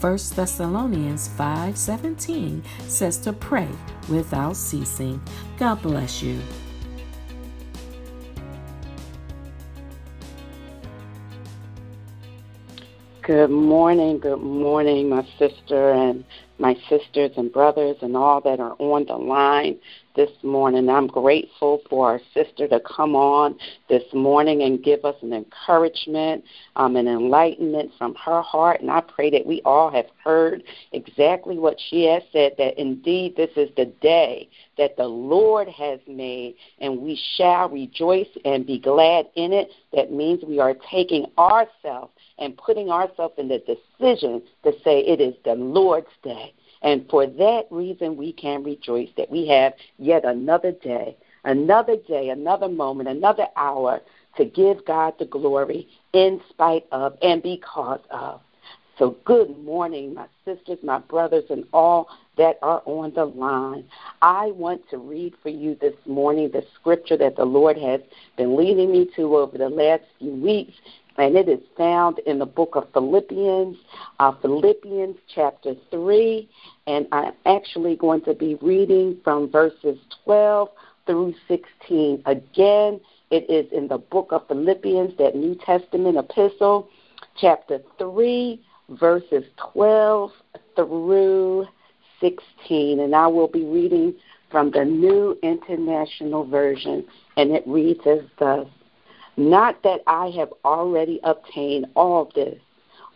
1 Thessalonians 5:17 says to pray without ceasing. God bless you. Good morning, good morning, my sister and my sisters and brothers and all that are on the line this morning. I'm grateful for our sister to come on this morning and give us an encouragement, um, an enlightenment from her heart. And I pray that we all have heard exactly what she has said that indeed this is the day that the Lord has made, and we shall rejoice and be glad in it. That means we are taking ourselves and putting ourselves in the decision to say it is the Lord's day. And for that reason, we can rejoice that we have yet another day, another day, another moment, another hour to give God the glory in spite of and because of. So, good morning, my sisters, my brothers, and all that are on the line. I want to read for you this morning the scripture that the Lord has been leading me to over the last few weeks, and it is found in the book of Philippians, uh, Philippians chapter 3, and I'm actually going to be reading from verses 12 through 16. Again, it is in the book of Philippians, that New Testament epistle, chapter 3, verses 12 through 16. And I will be reading from the New International Version, and it reads as thus Not that I have already obtained all this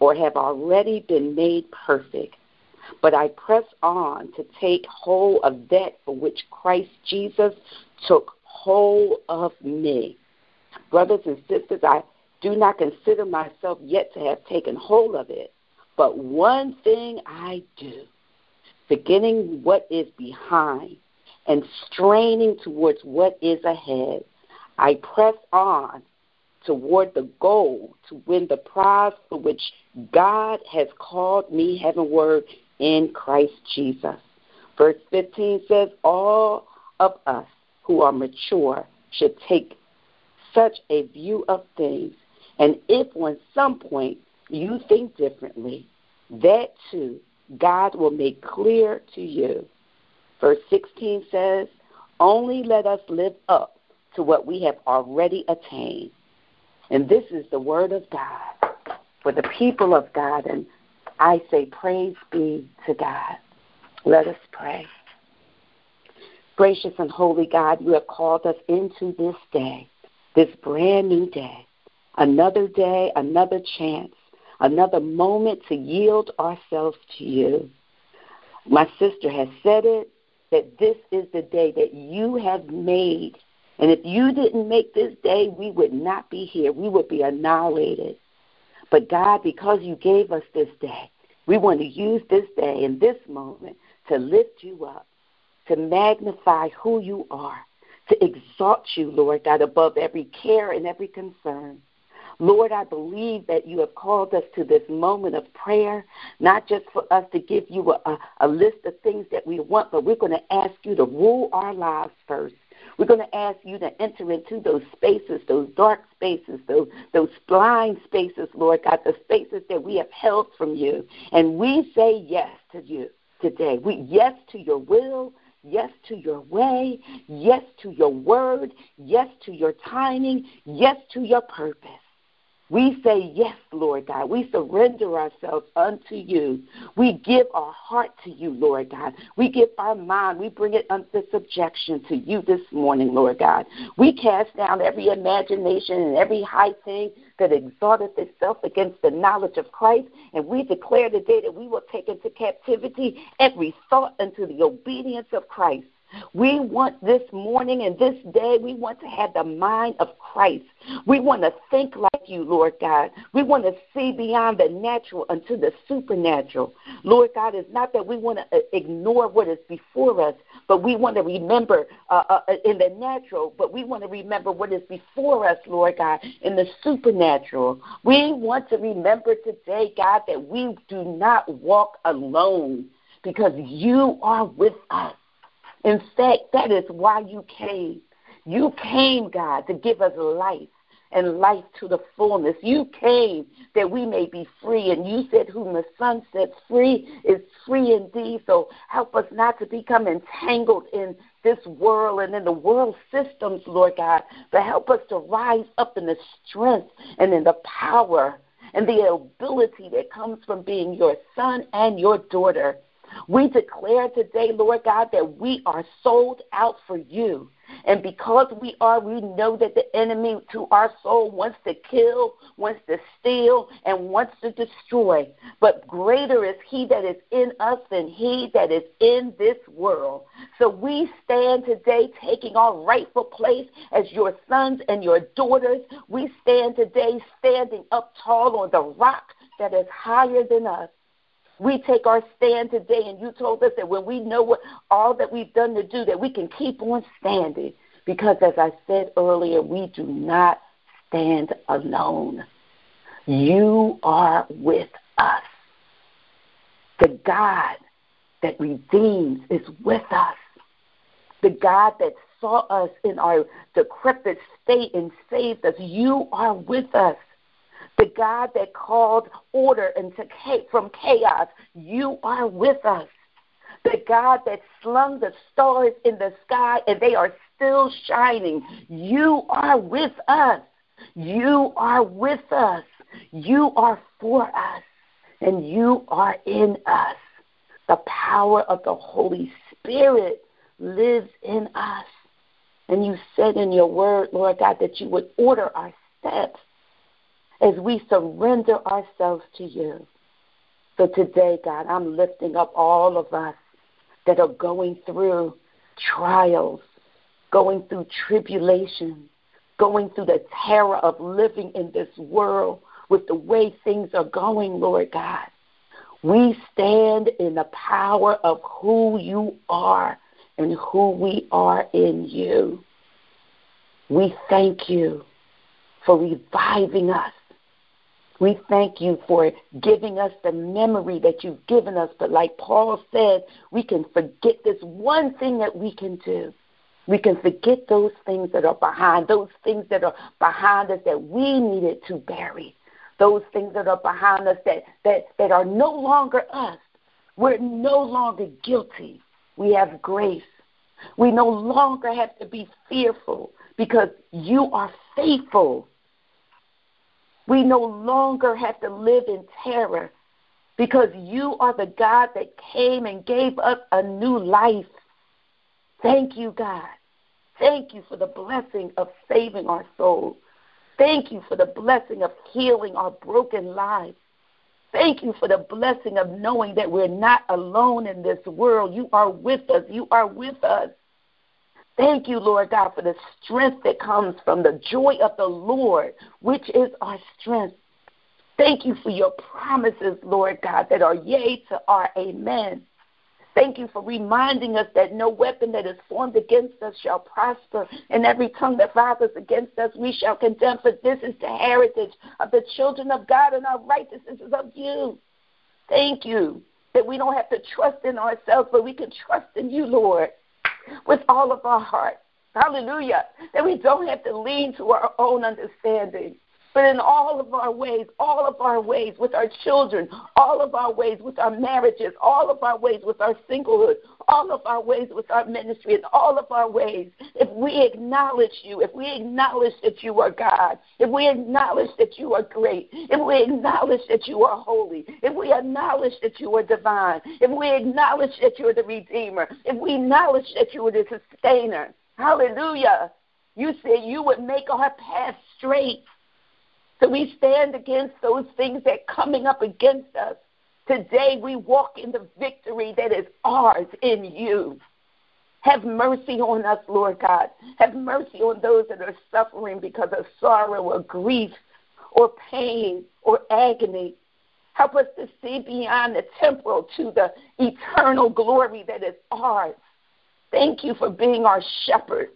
or have already been made perfect, but I press on to take hold of that for which Christ Jesus took hold of me. Brothers and sisters, I do not consider myself yet to have taken hold of it, but one thing I do, forgetting what is behind and straining towards what is ahead, I press on toward the goal to win the prize for which God has called me heavenward in Christ Jesus. Verse 15 says, All of us who are mature should take such a view of things. And if on some point you think differently, that too God will make clear to you. Verse 16 says, Only let us live up to what we have already attained. And this is the word of God for the people of God. And I say, Praise be to God. Let us pray. Gracious and holy God, you have called us into this day, this brand new day, another day, another chance another moment to yield ourselves to you. My sister has said it that this is the day that you have made. And if you didn't make this day, we would not be here. We would be annihilated. But God, because you gave us this day, we want to use this day and this moment to lift you up, to magnify who you are, to exalt you, Lord God, above every care and every concern. Lord, I believe that you have called us to this moment of prayer, not just for us to give you a, a list of things that we want, but we're going to ask you to rule our lives first. We're going to ask you to enter into those spaces, those dark spaces, those, those blind spaces, Lord God, the spaces that we have held from you. And we say yes to you today. We yes to your will, yes to your way, yes to your word, yes to your timing, yes to your purpose. We say yes, Lord God. We surrender ourselves unto you. We give our heart to you, Lord God. We give our mind. We bring it under subjection to you this morning, Lord God. We cast down every imagination and every high thing that exalteth itself against the knowledge of Christ. And we declare today that we will take into captivity every thought unto the obedience of Christ. We want this morning and this day, we want to have the mind of Christ. We want to think like you, Lord God. We want to see beyond the natural unto the supernatural. Lord God, it's not that we want to uh, ignore what is before us, but we want to remember uh, uh, uh, in the natural, but we want to remember what is before us, Lord God, in the supernatural. We want to remember today, God, that we do not walk alone because you are with us. In fact, that is why you came. You came, God, to give us life and life to the fullness. You came that we may be free. And you said, Whom the Son sets free is free indeed. So help us not to become entangled in this world and in the world systems, Lord God, but help us to rise up in the strength and in the power and the ability that comes from being your son and your daughter. We declare today, Lord God, that we are sold out for you. And because we are, we know that the enemy to our soul wants to kill, wants to steal, and wants to destroy. But greater is he that is in us than he that is in this world. So we stand today taking our rightful place as your sons and your daughters. We stand today standing up tall on the rock that is higher than us. We take our stand today, and you told us that when we know what all that we've done to do, that we can keep on standing. Because as I said earlier, we do not stand alone. You are with us. The God that redeems is with us. The God that saw us in our decrepit state and saved us, you are with us the God that called order into from chaos. You are with us. The God that slung the stars in the sky and they are still shining. You are with us. You are with us. You are for us. And you are in us. The power of the Holy Spirit lives in us. And you said in your word, Lord God, that you would order our steps as we surrender ourselves to you. So today, God, I'm lifting up all of us that are going through trials, going through tribulation, going through the terror of living in this world with the way things are going, Lord God. We stand in the power of who you are and who we are in you. We thank you for reviving us we thank you for giving us the memory that you've given us. But like Paul said, we can forget this one thing that we can do. We can forget those things that are behind, those things that are behind us that we needed to bury, those things that are behind us that, that, that are no longer us. We're no longer guilty. We have grace. We no longer have to be fearful because you are faithful. We no longer have to live in terror because you are the God that came and gave us a new life. Thank you, God. Thank you for the blessing of saving our souls. Thank you for the blessing of healing our broken lives. Thank you for the blessing of knowing that we're not alone in this world. You are with us. You are with us. Thank you, Lord God, for the strength that comes from the joy of the Lord, which is our strength. Thank you for your promises, Lord God, that are yea to our amen. Thank you for reminding us that no weapon that is formed against us shall prosper, and every tongue that rises against us we shall condemn, for this is the heritage of the children of God, and our righteousness is of you. Thank you that we don't have to trust in ourselves, but we can trust in you, Lord with all of our heart. Hallelujah. That we don't have to lean to our own understanding. but in all of our ways, all of our ways with our children, all of our ways with our marriages, all of our ways with our singlehood, all of our ways with our ministry, and all of our ways, if we acknowledge you, if we acknowledge that you are God, if we acknowledge that you are great, if we acknowledge that you are holy, if we acknowledge that you are divine, if we acknowledge that you are the Redeemer, if we acknowledge that you are the Sustainer, hallelujah. You said you would make our path straight. So we stand against those things that are coming up against us. Today we walk in the victory that is ours in you. Have mercy on us, Lord God. Have mercy on those that are suffering because of sorrow or grief or pain or agony. Help us to see beyond the temporal to the eternal glory that is ours. Thank you for being our shepherd.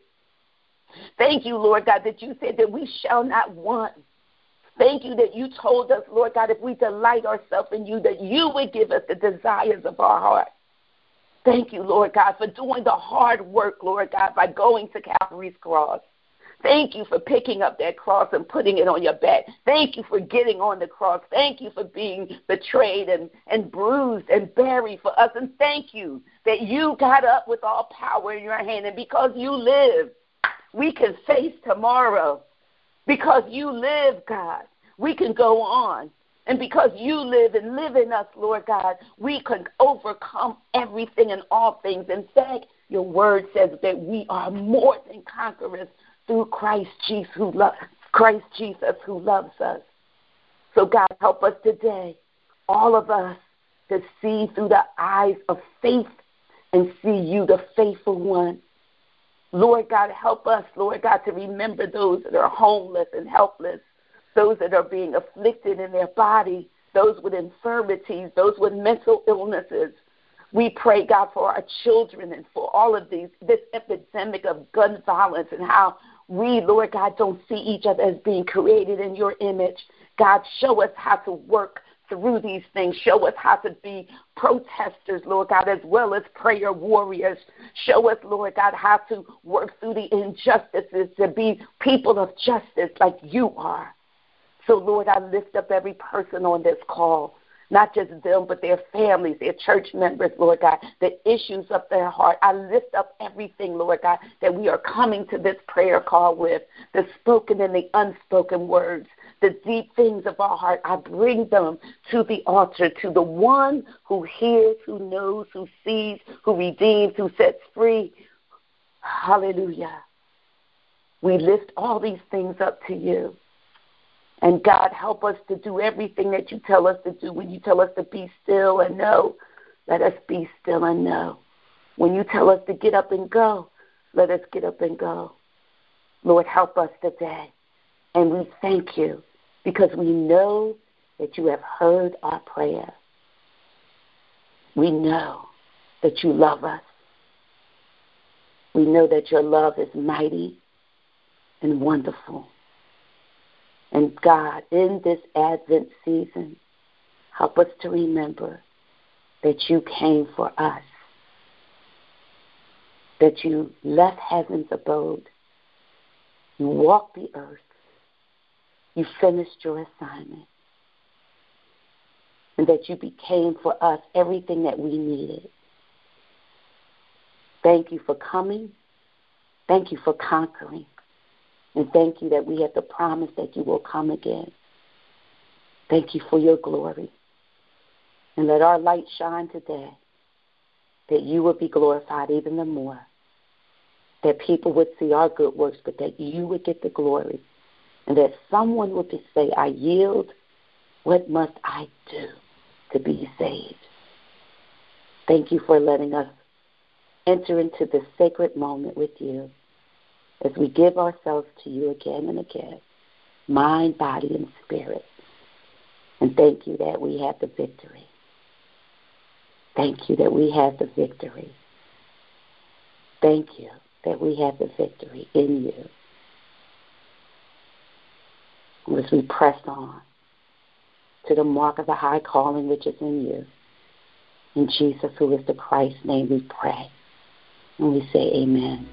Thank you, Lord God, that you said that we shall not want. Thank you that you told us, Lord God, if we delight ourselves in you, that you would give us the desires of our heart. Thank you, Lord God, for doing the hard work, Lord God, by going to Calvary's cross. Thank you for picking up that cross and putting it on your back. Thank you for getting on the cross. Thank you for being betrayed and, and bruised and buried for us. And thank you that you got up with all power in your hand. And because you live, we can face tomorrow. Because you live, God, we can go on. And because you live and live in us, Lord God, we can overcome everything and all things. In fact, your word says that we are more than conquerors through Christ Jesus who loves Christ Jesus who loves us. So God help us today, all of us, to see through the eyes of faith and see you, the faithful one. Lord God, help us, Lord God, to remember those that are homeless and helpless, those that are being afflicted in their body, those with infirmities, those with mental illnesses. We pray, God, for our children and for all of these, this epidemic of gun violence and how we, Lord God, don't see each other as being created in your image. God, show us how to work through these things. Show us how to be protesters, Lord God, as well as prayer warriors. Show us, Lord God, how to work through the injustices to be people of justice like you are. So, Lord, I lift up every person on this call not just them, but their families, their church members, Lord God, the issues of their heart. I lift up everything, Lord God, that we are coming to this prayer call with the spoken and the unspoken words, the deep things of our heart. I bring them to the altar, to the one who hears, who knows, who sees, who redeems, who sets free. Hallelujah. We lift all these things up to you. And God, help us to do everything that you tell us to do. When you tell us to be still and know, let us be still and know. When you tell us to get up and go, let us get up and go. Lord, help us today. And we thank you because we know that you have heard our prayer. We know that you love us. We know that your love is mighty and wonderful. And God, in this Advent season, help us to remember that you came for us, that you left heaven's abode, you walked the earth, you finished your assignment, and that you became for us everything that we needed. Thank you for coming. Thank you for conquering. And thank you that we have the promise that you will come again. Thank you for your glory. And let our light shine today that you would be glorified even the more. That people would see our good works, but that you would get the glory. And that someone would say, I yield. What must I do to be saved? Thank you for letting us enter into this sacred moment with you as we give ourselves to you again and again, mind, body, and spirit. And thank you that we have the victory. Thank you that we have the victory. Thank you that we have the victory in you. As we press on to the mark of the high calling which is in you. In Jesus, who is the Christ name, we pray. And we say, Amen.